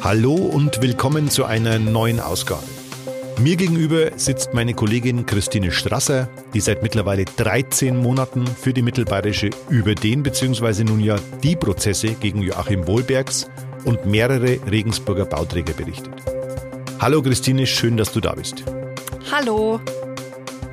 Hallo und willkommen zu einer neuen Ausgabe. Mir gegenüber sitzt meine Kollegin Christine Strasser, die seit mittlerweile 13 Monaten für die Mittelbayerische über den bzw. nun ja die Prozesse gegen Joachim Wohlbergs und mehrere Regensburger Bauträger berichtet. Hallo Christine, schön, dass du da bist. Hallo.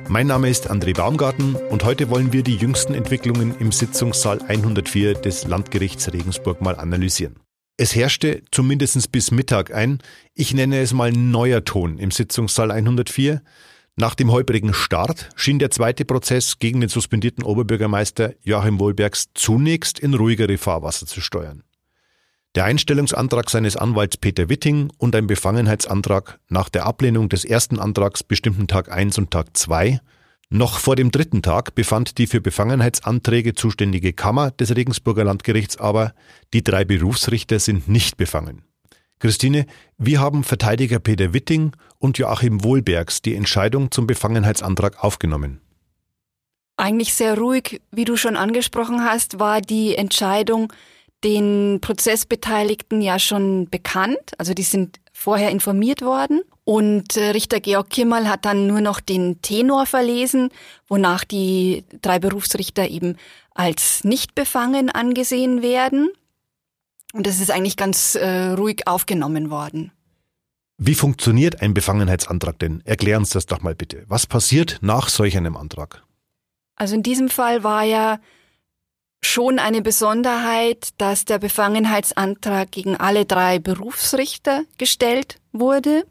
Mein Name ist André Baumgarten und heute wollen wir die jüngsten Entwicklungen im Sitzungssaal 104 des Landgerichts Regensburg mal analysieren. Es herrschte zumindest bis Mittag ein, ich nenne es mal neuer Ton im Sitzungssaal 104. Nach dem holprigen Start schien der zweite Prozess gegen den suspendierten Oberbürgermeister Joachim Wohlbergs zunächst in ruhigere Fahrwasser zu steuern. Der Einstellungsantrag seines Anwalts Peter Witting und ein Befangenheitsantrag nach der Ablehnung des ersten Antrags bestimmten Tag 1 und Tag 2 noch vor dem dritten Tag befand die für Befangenheitsanträge zuständige Kammer des Regensburger Landgerichts aber, die drei Berufsrichter sind nicht befangen. Christine, wie haben Verteidiger Peter Witting und Joachim Wohlbergs die Entscheidung zum Befangenheitsantrag aufgenommen? Eigentlich sehr ruhig, wie du schon angesprochen hast, war die Entscheidung den Prozessbeteiligten ja schon bekannt. Also die sind vorher informiert worden. Und äh, Richter Georg Kimmerl hat dann nur noch den Tenor verlesen, wonach die drei Berufsrichter eben als nicht befangen angesehen werden. Und das ist eigentlich ganz äh, ruhig aufgenommen worden. Wie funktioniert ein Befangenheitsantrag denn? Erklären Sie das doch mal bitte. Was passiert nach solch einem Antrag? Also in diesem Fall war ja schon eine Besonderheit, dass der Befangenheitsantrag gegen alle drei Berufsrichter gestellt wurde.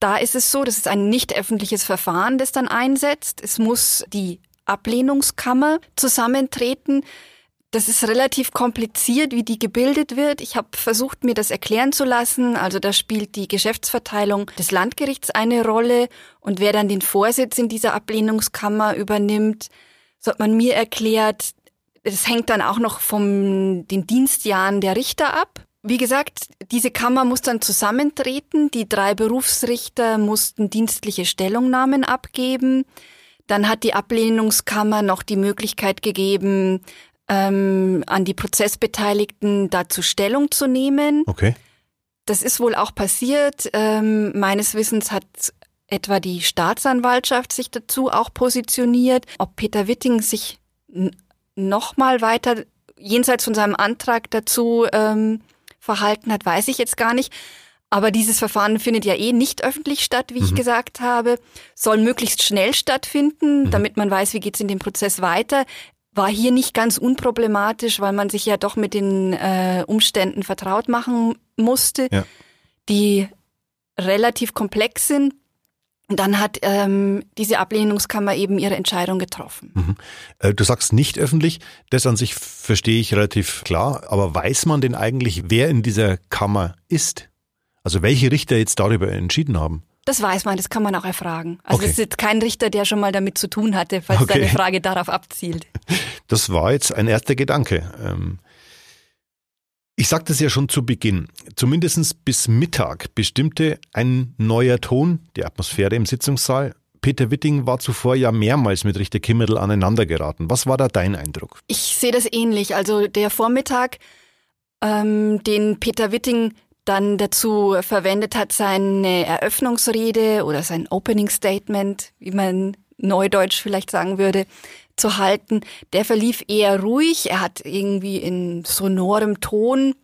Da ist es so, das ist ein nicht öffentliches Verfahren, das dann einsetzt. Es muss die Ablehnungskammer zusammentreten. Das ist relativ kompliziert, wie die gebildet wird. Ich habe versucht, mir das erklären zu lassen. Also da spielt die Geschäftsverteilung des Landgerichts eine Rolle und wer dann den Vorsitz in dieser Ablehnungskammer übernimmt, so hat man mir erklärt, es hängt dann auch noch von den Dienstjahren der Richter ab. Wie gesagt, diese Kammer muss dann zusammentreten. Die drei Berufsrichter mussten dienstliche Stellungnahmen abgeben. Dann hat die Ablehnungskammer noch die Möglichkeit gegeben, ähm, an die Prozessbeteiligten dazu Stellung zu nehmen. Okay. Das ist wohl auch passiert. Ähm, meines Wissens hat etwa die Staatsanwaltschaft sich dazu auch positioniert. Ob Peter Witting sich nochmal weiter jenseits von seinem Antrag dazu ähm, verhalten hat, weiß ich jetzt gar nicht. Aber dieses Verfahren findet ja eh nicht öffentlich statt, wie mhm. ich gesagt habe, soll möglichst schnell stattfinden, mhm. damit man weiß, wie geht's in dem Prozess weiter. War hier nicht ganz unproblematisch, weil man sich ja doch mit den äh, Umständen vertraut machen musste, ja. die relativ komplex sind. Und dann hat ähm, diese Ablehnungskammer eben ihre Entscheidung getroffen. Mhm. Äh, du sagst nicht öffentlich, das an sich verstehe ich relativ klar, aber weiß man denn eigentlich, wer in dieser Kammer ist? Also welche Richter jetzt darüber entschieden haben? Das weiß man, das kann man auch erfragen. Also okay. es ist jetzt kein Richter, der schon mal damit zu tun hatte, falls okay. deine Frage darauf abzielt. Das war jetzt ein erster Gedanke. Ähm, ich sagte es ja schon zu Beginn. Zumindest bis Mittag bestimmte ein neuer Ton die Atmosphäre im Sitzungssaal. Peter Witting war zuvor ja mehrmals mit Richter Kimmerl aneinandergeraten. Was war da dein Eindruck? Ich sehe das ähnlich. Also der Vormittag, ähm, den Peter Witting dann dazu verwendet hat, seine Eröffnungsrede oder sein Opening Statement, wie man neudeutsch vielleicht sagen würde, zu halten. Der verlief eher ruhig. Er hat irgendwie in sonorem Ton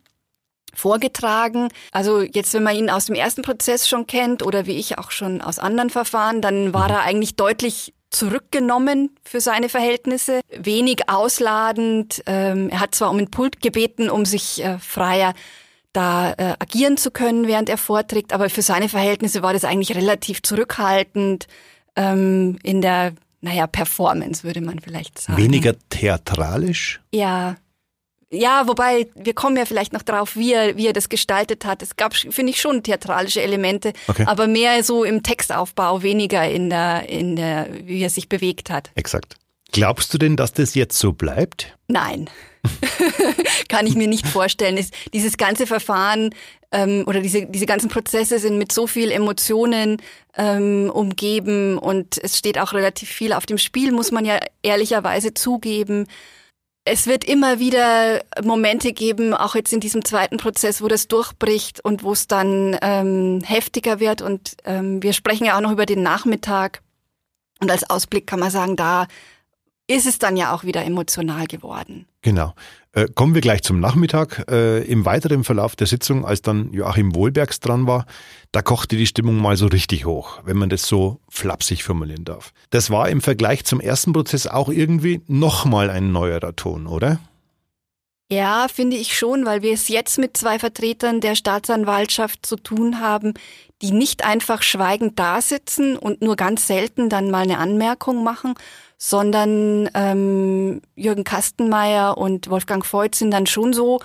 vorgetragen. Also jetzt, wenn man ihn aus dem ersten Prozess schon kennt oder wie ich auch schon aus anderen Verfahren, dann war mhm. er eigentlich deutlich zurückgenommen für seine Verhältnisse, wenig ausladend. Ähm, er hat zwar um den Pult gebeten, um sich äh, freier da äh, agieren zu können, während er vorträgt, aber für seine Verhältnisse war das eigentlich relativ zurückhaltend ähm, in der naja, Performance, würde man vielleicht sagen. Weniger theatralisch? Ja. Ja, wobei, wir kommen ja vielleicht noch drauf, wie er, wie er das gestaltet hat. Es gab, finde ich, schon theatralische Elemente, okay. aber mehr so im Textaufbau, weniger in der, in der, wie er sich bewegt hat. Exakt. Glaubst du denn, dass das jetzt so bleibt? Nein. Kann ich mir nicht vorstellen. Es, dieses ganze Verfahren ähm, oder diese, diese ganzen Prozesse sind mit so viel Emotionen ähm, umgeben und es steht auch relativ viel auf dem Spiel, muss man ja ehrlicherweise zugeben. es wird immer wieder Momente geben, auch jetzt in diesem zweiten Prozess, wo das durchbricht und wo es dann ähm, heftiger wird. Und ähm, wir sprechen ja auch noch über den Nachmittag. Und als Ausblick kann man sagen, da ist es dann ja auch wieder emotional geworden. Genau. Äh, kommen wir gleich zum Nachmittag. Äh, Im weiteren Verlauf der Sitzung, als dann Joachim Wohlbergs dran war, da kochte die Stimmung mal so richtig hoch, wenn man das so flapsig formulieren darf. Das war im Vergleich zum ersten Prozess auch irgendwie nochmal ein neuerer Ton, oder? Ja, finde ich schon, weil wir es jetzt mit zwei Vertretern der Staatsanwaltschaft zu tun haben, die nicht einfach schweigend dasitzen und nur ganz selten dann mal eine Anmerkung machen, sondern ähm, Jürgen Kastenmeier und Wolfgang Voigt sind dann schon so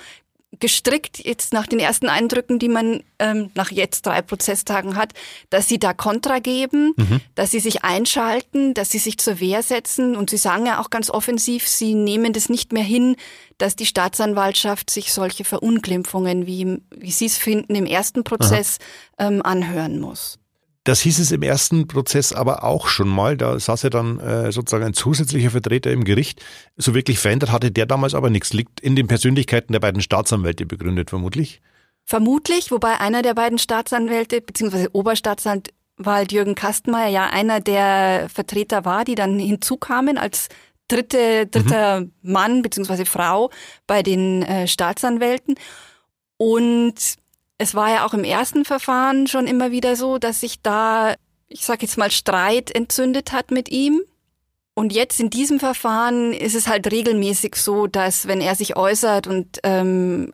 gestrickt, jetzt nach den ersten Eindrücken, die man ähm, nach jetzt drei Prozesstagen hat, dass sie da Kontra geben, mhm. dass sie sich einschalten, dass sie sich zur Wehr setzen. Und sie sagen ja auch ganz offensiv, sie nehmen das nicht mehr hin, dass die Staatsanwaltschaft sich solche Verunglimpfungen, wie, wie sie es finden, im ersten Prozess ähm, anhören muss. Das hieß es im ersten Prozess aber auch schon mal. Da saß ja dann äh, sozusagen ein zusätzlicher Vertreter im Gericht. So wirklich verändert hatte der damals aber nichts. Liegt in den Persönlichkeiten der beiden Staatsanwälte begründet, vermutlich. Vermutlich, wobei einer der beiden Staatsanwälte, beziehungsweise Oberstaatsanwalt Jürgen Kastenmeier ja einer der Vertreter war, die dann hinzukamen als dritte, dritter mhm. Mann beziehungsweise Frau bei den äh, Staatsanwälten. Und es war ja auch im ersten Verfahren schon immer wieder so, dass sich da, ich sag jetzt mal, Streit entzündet hat mit ihm. Und jetzt in diesem Verfahren ist es halt regelmäßig so, dass wenn er sich äußert und ähm,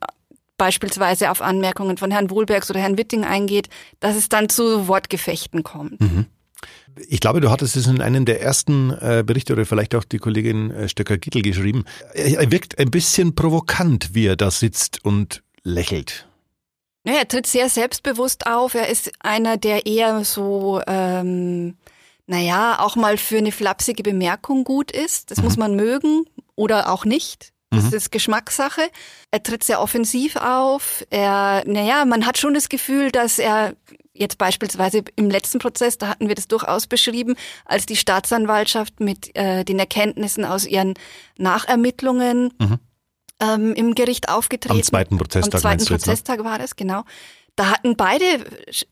beispielsweise auf Anmerkungen von Herrn Wohlbergs oder Herrn Witting eingeht, dass es dann zu Wortgefechten kommt. Mhm. Ich glaube, du hattest es in einem der ersten äh, Berichte oder vielleicht auch die Kollegin äh, Stöcker-Gittel geschrieben. Er wirkt ein bisschen provokant, wie er da sitzt und lächelt. Ja, er tritt sehr selbstbewusst auf. Er ist einer, der eher so, ähm, naja, auch mal für eine flapsige Bemerkung gut ist. Das mhm. muss man mögen oder auch nicht. Das mhm. ist Geschmackssache. Er tritt sehr offensiv auf. Er, naja, man hat schon das Gefühl, dass er jetzt beispielsweise im letzten Prozess, da hatten wir das durchaus beschrieben, als die Staatsanwaltschaft mit äh, den Erkenntnissen aus ihren Nachermittlungen mhm ähm, im Gericht aufgetreten. Am zweiten Prozesstag. Am zweiten Prozesstag ne? war das, genau. Da hatten beide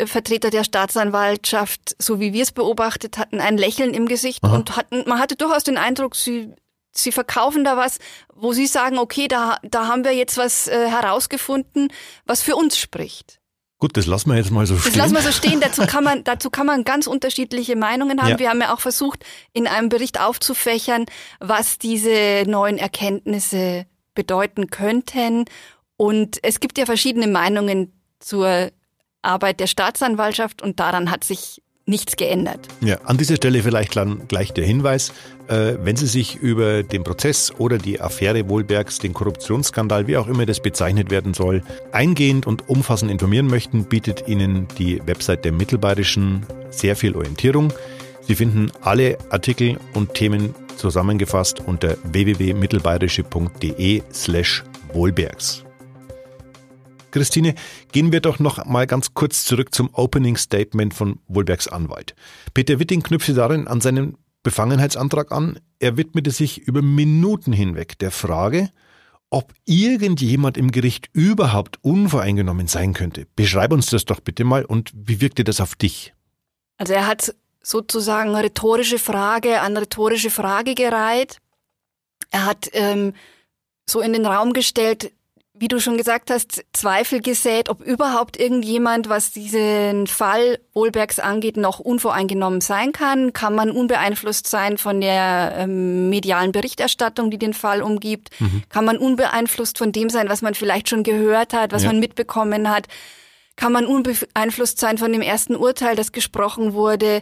Vertreter der Staatsanwaltschaft, so wie wir es beobachtet hatten, ein Lächeln im Gesicht Aha. und hatten, man hatte durchaus den Eindruck, sie, sie verkaufen da was, wo sie sagen, okay, da, da haben wir jetzt was äh, herausgefunden, was für uns spricht. Gut, das lassen wir jetzt mal so stehen. Das lassen wir so stehen. Dazu kann man, dazu kann man ganz unterschiedliche Meinungen haben. Ja. Wir haben ja auch versucht, in einem Bericht aufzufächern, was diese neuen Erkenntnisse bedeuten könnten. Und es gibt ja verschiedene Meinungen zur Arbeit der Staatsanwaltschaft und daran hat sich nichts geändert. Ja, an dieser Stelle vielleicht gleich der Hinweis, äh, wenn Sie sich über den Prozess oder die Affäre Wohlbergs, den Korruptionsskandal, wie auch immer das bezeichnet werden soll, eingehend und umfassend informieren möchten, bietet Ihnen die Website der Mittelbayerischen sehr viel Orientierung. Sie finden alle Artikel und Themen zusammengefasst unter www.mittelbayerische.de slash Wohlbergs. Christine, gehen wir doch noch mal ganz kurz zurück zum Opening Statement von Wohlbergs Anwalt. Peter Witting knüpfte darin an seinen Befangenheitsantrag an. Er widmete sich über Minuten hinweg der Frage, ob irgendjemand im Gericht überhaupt unvoreingenommen sein könnte. Beschreib uns das doch bitte mal und wie wirkte das auf dich? Also er hat sozusagen rhetorische Frage an rhetorische Frage gereiht. Er hat ähm, so in den Raum gestellt, wie du schon gesagt hast, Zweifel gesät, ob überhaupt irgendjemand, was diesen Fall Wohlbergs angeht, noch unvoreingenommen sein kann. Kann man unbeeinflusst sein von der ähm, medialen Berichterstattung, die den Fall umgibt? Mhm. Kann man unbeeinflusst von dem sein, was man vielleicht schon gehört hat, was ja. man mitbekommen hat? Kann man unbeeinflusst sein von dem ersten Urteil, das gesprochen wurde?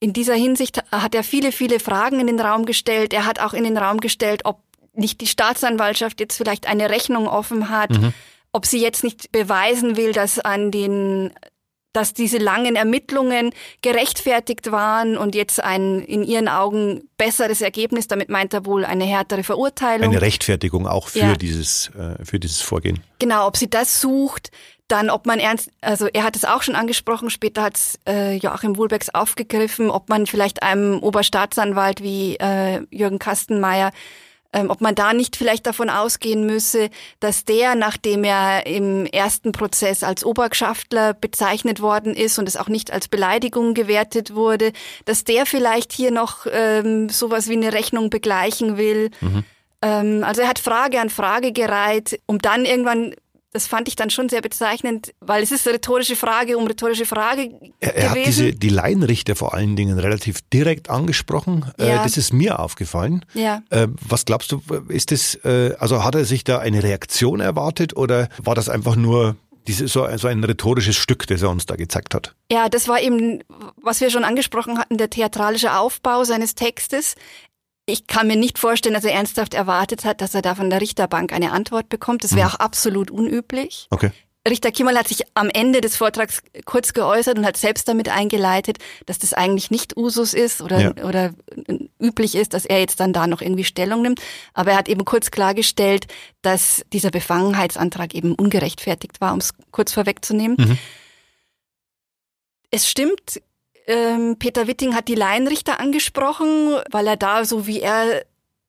In dieser Hinsicht hat er viele, viele Fragen in den Raum gestellt. Er hat auch in den Raum gestellt, ob nicht die Staatsanwaltschaft jetzt vielleicht eine Rechnung offen hat, mhm. ob sie jetzt nicht beweisen will, dass an den dass diese langen Ermittlungen gerechtfertigt waren und jetzt ein in ihren Augen besseres Ergebnis, damit meint er wohl eine härtere Verurteilung. Eine Rechtfertigung auch für ja. dieses äh, für dieses Vorgehen. Genau, ob sie das sucht, dann, ob man ernst, also er hat es auch schon angesprochen, später hat es äh, Joachim Wohlbecks aufgegriffen, ob man vielleicht einem Oberstaatsanwalt wie äh, Jürgen Kastenmeier ähm, ob man da nicht vielleicht davon ausgehen müsse, dass der, nachdem er im ersten Prozess als Obergschaftler bezeichnet worden ist und es auch nicht als Beleidigung gewertet wurde, dass der vielleicht hier noch ähm, sowas wie eine Rechnung begleichen will. Mhm. Ähm, also er hat Frage an Frage gereiht, um dann irgendwann das fand ich dann schon sehr bezeichnend, weil es ist eine rhetorische Frage um rhetorische Frage er, er hat diese die Laienrichter vor allen Dingen relativ direkt angesprochen. Äh, ja. Das ist mir aufgefallen. Ja. Äh, was glaubst du, ist das, äh, also hat er sich da eine Reaktion erwartet oder war das einfach nur diese, so, so ein rhetorisches Stück, das er uns da gezeigt hat? Ja, das war eben, was wir schon angesprochen hatten, der theatralische Aufbau seines Textes. Ich kann mir nicht vorstellen, dass er ernsthaft erwartet hat, dass er da von der Richterbank eine Antwort bekommt. Das wäre mhm. auch absolut unüblich. Okay. Richter Kimmel hat sich am Ende des Vortrags kurz geäußert und hat selbst damit eingeleitet, dass das eigentlich nicht Usus ist oder, ja. oder üblich ist, dass er jetzt dann da noch irgendwie Stellung nimmt. Aber er hat eben kurz klargestellt, dass dieser Befangenheitsantrag eben ungerechtfertigt war, um es kurz vorwegzunehmen. Mhm. Es stimmt, ähm, Peter Witting hat die Laienrichter angesprochen, weil er da, so wie er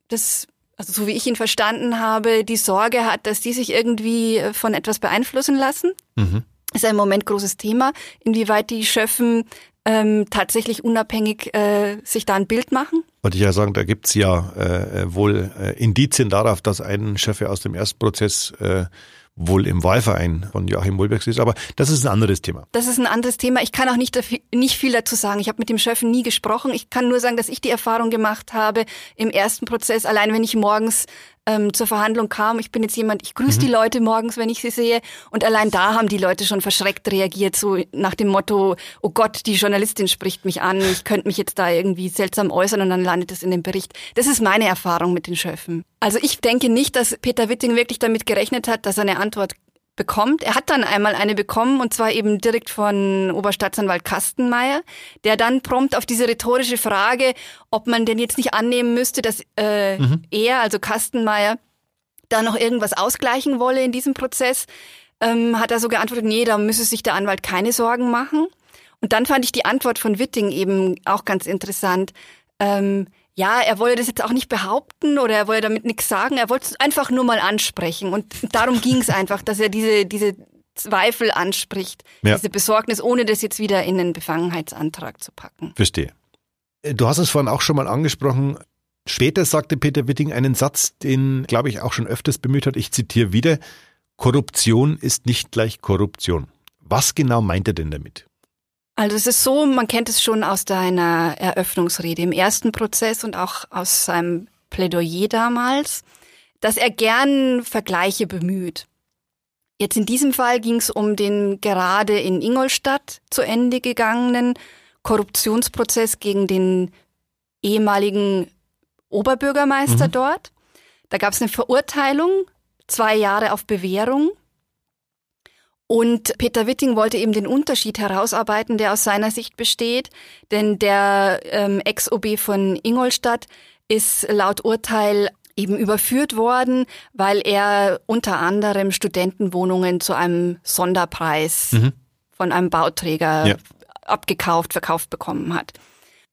das also so wie ich ihn verstanden habe, die Sorge hat, dass die sich irgendwie äh, von etwas beeinflussen lassen. Mhm. Ist ein im Moment großes Thema, inwieweit die Schöffen ähm, tatsächlich unabhängig äh, sich da ein Bild machen. Wollte ich ja sagen, da gibt's ja äh, wohl äh, Indizien darauf, dass ein Schöffe aus dem Erstprozess äh, wohl im Wahlverein von Joachim Wohlbergs ist. Aber das ist ein anderes Thema. Das ist ein anderes Thema. Ich kann auch nicht, nicht viel dazu sagen. Ich habe mit dem Chef nie gesprochen. Ich kann nur sagen, dass ich die Erfahrung gemacht habe im ersten Prozess, allein wenn ich morgens ähm, zur Verhandlung kam. Ich bin jetzt jemand, ich grüße mhm. die Leute morgens, wenn ich sie sehe. Und allein da haben die Leute schon verschreckt reagiert, so nach dem Motto, oh Gott, die Journalistin spricht mich an, ich könnte mich jetzt da irgendwie seltsam äußern und dann landet es in dem Bericht. Das ist meine Erfahrung mit den Schöffen. Also ich denke nicht, dass Peter Witting wirklich damit gerechnet hat, dass er eine Antwort bekommt. Er hat dann einmal eine bekommen und zwar eben direkt von Oberstaatsanwalt Kastenmeier, der dann prompt auf diese rhetorische Frage, ob man denn jetzt nicht annehmen müsste, dass äh, mhm. er, also Kastenmeier, da noch irgendwas ausgleichen wolle in diesem Prozess, ähm, hat er so geantwortet, nee, da müsse sich der Anwalt keine Sorgen machen. Und dann fand ich die Antwort von Witting eben auch ganz interessant. Ähm, ja, er wollte das jetzt auch nicht behaupten oder er wollte damit nichts sagen. Er wollte es einfach nur mal ansprechen. Und darum ging es einfach, dass er diese, diese Zweifel anspricht, ja. diese Besorgnis, ohne das jetzt wieder in den Befangenheitsantrag zu packen. Verstehe. Du hast es vorhin auch schon mal angesprochen. Später sagte Peter Witting einen Satz, den, glaube ich, auch schon öfters bemüht hat. Ich zitiere wieder. Korruption ist nicht gleich Korruption. Was genau meint er denn damit? Also es ist so, man kennt es schon aus deiner Eröffnungsrede im ersten Prozess und auch aus seinem Plädoyer damals, dass er gern Vergleiche bemüht. Jetzt in diesem Fall ging es um den gerade in Ingolstadt zu Ende gegangenen Korruptionsprozess gegen den ehemaligen Oberbürgermeister mhm. dort. Da gab es eine Verurteilung, zwei Jahre auf Bewährung. Und Peter Witting wollte eben den Unterschied herausarbeiten, der aus seiner Sicht besteht. Denn der ähm, Ex-OB von Ingolstadt ist laut Urteil eben überführt worden, weil er unter anderem Studentenwohnungen zu einem Sonderpreis mhm. von einem Bauträger ja. abgekauft, verkauft bekommen hat.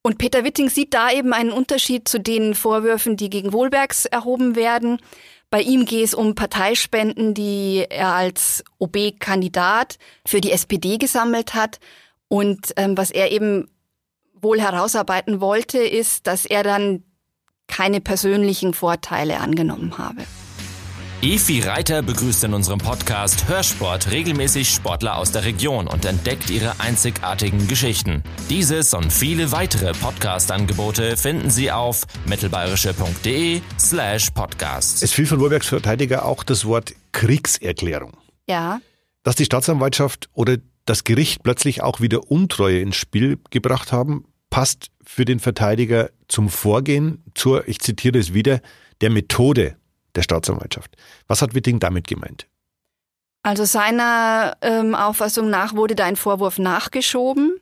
Und Peter Witting sieht da eben einen Unterschied zu den Vorwürfen, die gegen Wohlbergs erhoben werden. Bei ihm geht es um Parteispenden, die er als OB-Kandidat für die SPD gesammelt hat. Und ähm, was er eben wohl herausarbeiten wollte, ist, dass er dann keine persönlichen Vorteile angenommen habe. Efi Reiter begrüßt in unserem Podcast Hörsport regelmäßig Sportler aus der Region und entdeckt ihre einzigartigen Geschichten. Dieses und viele weitere Podcast-Angebote finden Sie auf mittelbayerische.de slash podcast. Es fiel von Wohlbergs Verteidiger auch das Wort Kriegserklärung. Ja. Dass die Staatsanwaltschaft oder das Gericht plötzlich auch wieder Untreue ins Spiel gebracht haben, passt für den Verteidiger zum Vorgehen, zur, ich zitiere es wieder, der Methode der Staatsanwaltschaft. Was hat Witting damit gemeint? Also seiner ähm, Auffassung nach wurde da ein Vorwurf nachgeschoben.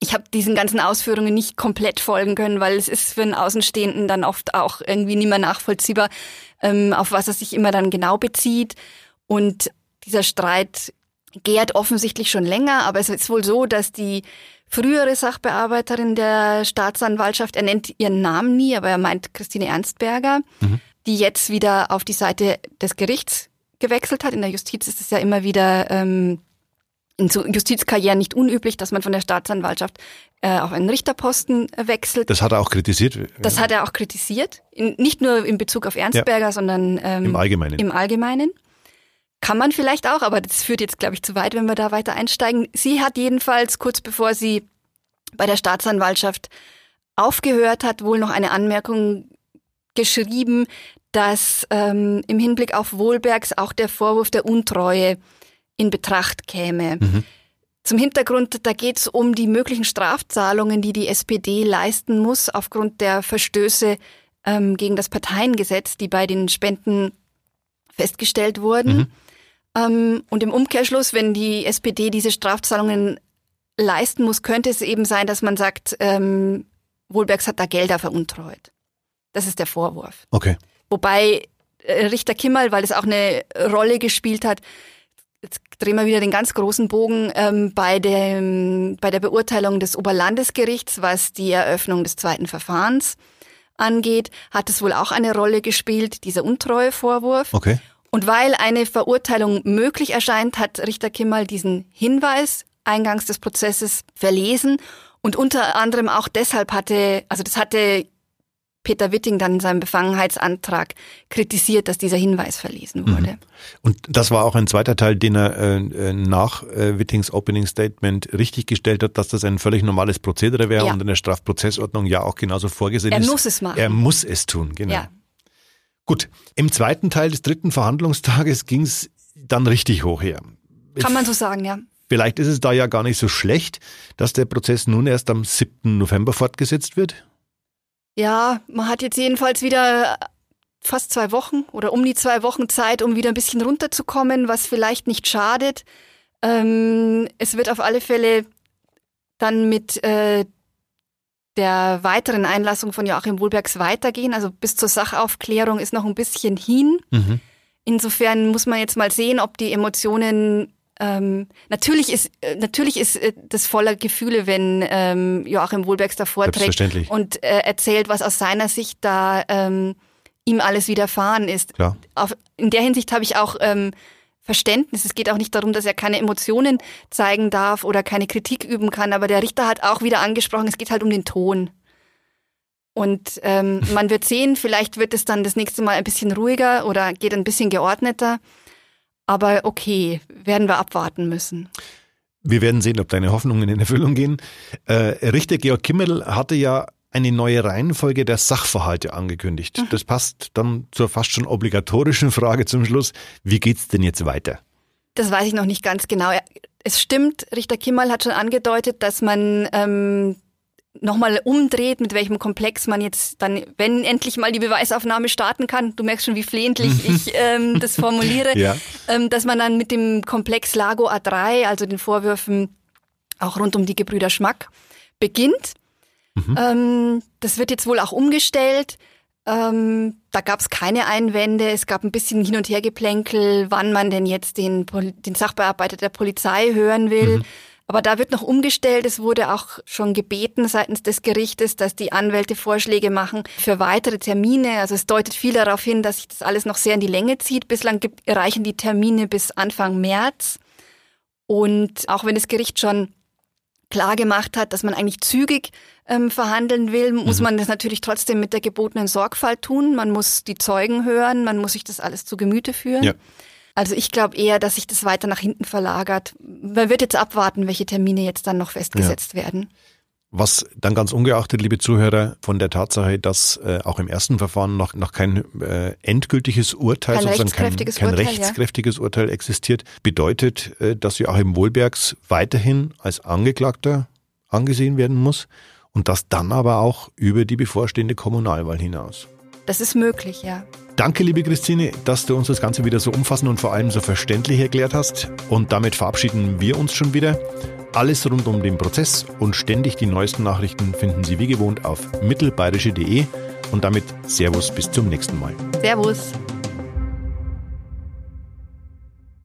Ich habe diesen ganzen Ausführungen nicht komplett folgen können, weil es ist für einen Außenstehenden dann oft auch irgendwie nicht mehr nachvollziehbar, ähm, auf was er sich immer dann genau bezieht. Und dieser Streit gärt offensichtlich schon länger, aber es ist wohl so, dass die frühere Sachbearbeiterin der Staatsanwaltschaft, er nennt ihren Namen nie, aber er meint Christine Ernstberger, mhm die jetzt wieder auf die Seite des Gerichts gewechselt hat. In der Justiz ist es ja immer wieder ähm, in so Justizkarrieren nicht unüblich, dass man von der Staatsanwaltschaft äh, auf einen Richterposten äh, wechselt. Das hat er auch kritisiert. Das hat er auch kritisiert, in, nicht nur in Bezug auf Ernstberger, ja. sondern ähm, im Allgemeinen. Im Allgemeinen. Kann man vielleicht auch, aber das führt jetzt, glaube ich, zu weit, wenn wir da weiter einsteigen. Sie hat jedenfalls kurz bevor sie bei der Staatsanwaltschaft aufgehört hat, wohl noch eine Anmerkung geschrieben, dass ähm, im Hinblick auf Wohlbergs auch der Vorwurf der Untreue in Betracht käme. Mhm. Zum Hintergrund, da geht es um die möglichen Strafzahlungen, die die SPD leisten muss aufgrund der Verstöße ähm, gegen das Parteiengesetz, die bei den Spenden festgestellt wurden. Mhm. Ähm, und im Umkehrschluss, wenn die SPD diese Strafzahlungen leisten muss, könnte es eben sein, dass man sagt, ähm, Wohlbergs hat da Gelder veruntreut. Das ist der Vorwurf. Okay. Wobei äh, Richter Kimmel, weil es auch eine Rolle gespielt hat, jetzt drehen wir wieder den ganz großen Bogen ähm, bei, dem, bei der Beurteilung des Oberlandesgerichts, was die Eröffnung des zweiten Verfahrens angeht, hat es wohl auch eine Rolle gespielt, dieser Untreuevorwurf. Okay. Und weil eine Verurteilung möglich erscheint, hat Richter Kimmel diesen Hinweis eingangs des Prozesses verlesen und unter anderem auch deshalb hatte, also das hatte Peter Witting dann in seinem Befangenheitsantrag kritisiert, dass dieser Hinweis verlesen mhm. wurde. Und das war auch ein zweiter Teil, den er äh, äh, nach äh, Wittings Opening Statement richtig gestellt hat, dass das ein völlig normales Prozedere wäre ja. und in der Strafprozessordnung ja auch genauso vorgesehen er ist. Er muss es machen. Er muss es tun, genau. Ja. Gut, im zweiten Teil des dritten Verhandlungstages ging es dann richtig hoch her. Kann man so sagen, ja. Vielleicht ist es da ja gar nicht so schlecht, dass der Prozess nun erst am 7. November fortgesetzt wird. Ja, man hat jetzt jedenfalls wieder fast zwei Wochen oder um die zwei Wochen Zeit, um wieder ein bisschen runterzukommen, was vielleicht nicht schadet. Ähm, es wird auf alle Fälle dann mit äh, der weiteren Einlassung von Joachim Wohlbergs weitergehen. Also bis zur Sachaufklärung ist noch ein bisschen hin. Mhm. Insofern muss man jetzt mal sehen, ob die Emotionen ähm, natürlich ist äh, natürlich ist äh, das voller Gefühle, wenn ähm, Joachim Wohlbergs da vorträgt und äh, erzählt, was aus seiner Sicht da ähm, ihm alles widerfahren ist. Klar. Auf, in der Hinsicht habe ich auch ähm, Verständnis. Es geht auch nicht darum, dass er keine Emotionen zeigen darf oder keine Kritik üben kann, aber der Richter hat auch wieder angesprochen, es geht halt um den Ton. Und ähm, man wird sehen, vielleicht wird es dann das nächste Mal ein bisschen ruhiger oder geht ein bisschen geordneter. Aber okay, werden wir abwarten müssen. Wir werden sehen, ob deine Hoffnungen in Erfüllung gehen. Äh, Richter Georg Kimmel hatte ja eine neue Reihenfolge der Sachverhalte angekündigt. Mhm. Das passt dann zur fast schon obligatorischen Frage zum Schluss. Wie geht's denn jetzt weiter? Das weiß ich noch nicht ganz genau. Es stimmt, Richter Kimmel hat schon angedeutet, dass man ähm, nochmal umdreht, mit welchem Komplex man jetzt dann, wenn endlich mal die Beweisaufnahme starten kann, du merkst schon, wie flehentlich ich ähm, das formuliere, ja. ähm, dass man dann mit dem Komplex Lago A3, also den Vorwürfen auch rund um die Gebrüder Schmack, beginnt. Mhm. Ähm, das wird jetzt wohl auch umgestellt. Ähm, da gab es keine Einwände. Es gab ein bisschen Hin- und Hergeplänkel, wann man denn jetzt den, den Sachbearbeiter der Polizei hören will. Mhm. Aber da wird noch umgestellt. Es wurde auch schon gebeten seitens des Gerichtes, dass die Anwälte Vorschläge machen für weitere Termine. Also es deutet viel darauf hin, dass sich das alles noch sehr in die Länge zieht. Bislang reichen die Termine bis Anfang März. Und auch wenn das Gericht schon klar gemacht hat, dass man eigentlich zügig ähm, verhandeln will, muss mhm. man das natürlich trotzdem mit der gebotenen Sorgfalt tun. Man muss die Zeugen hören, man muss sich das alles zu Gemüte führen. Ja. Also ich glaube eher, dass sich das weiter nach hinten verlagert. Man wird jetzt abwarten, welche Termine jetzt dann noch festgesetzt ja. werden. Was dann ganz ungeachtet, liebe Zuhörer, von der Tatsache, dass äh, auch im ersten Verfahren noch, noch kein äh, endgültiges Urteil, kein sozusagen kein, kein Urteil, rechtskräftiges ja. Urteil existiert, bedeutet, äh, dass Joachim Wohlbergs weiterhin als Angeklagter angesehen werden muss und das dann aber auch über die bevorstehende Kommunalwahl hinaus. Das ist möglich, ja. Danke, liebe Christine, dass du uns das Ganze wieder so umfassend und vor allem so verständlich erklärt hast. Und damit verabschieden wir uns schon wieder. Alles rund um den Prozess und ständig die neuesten Nachrichten finden Sie wie gewohnt auf mittelbayerische.de. Und damit Servus bis zum nächsten Mal. Servus.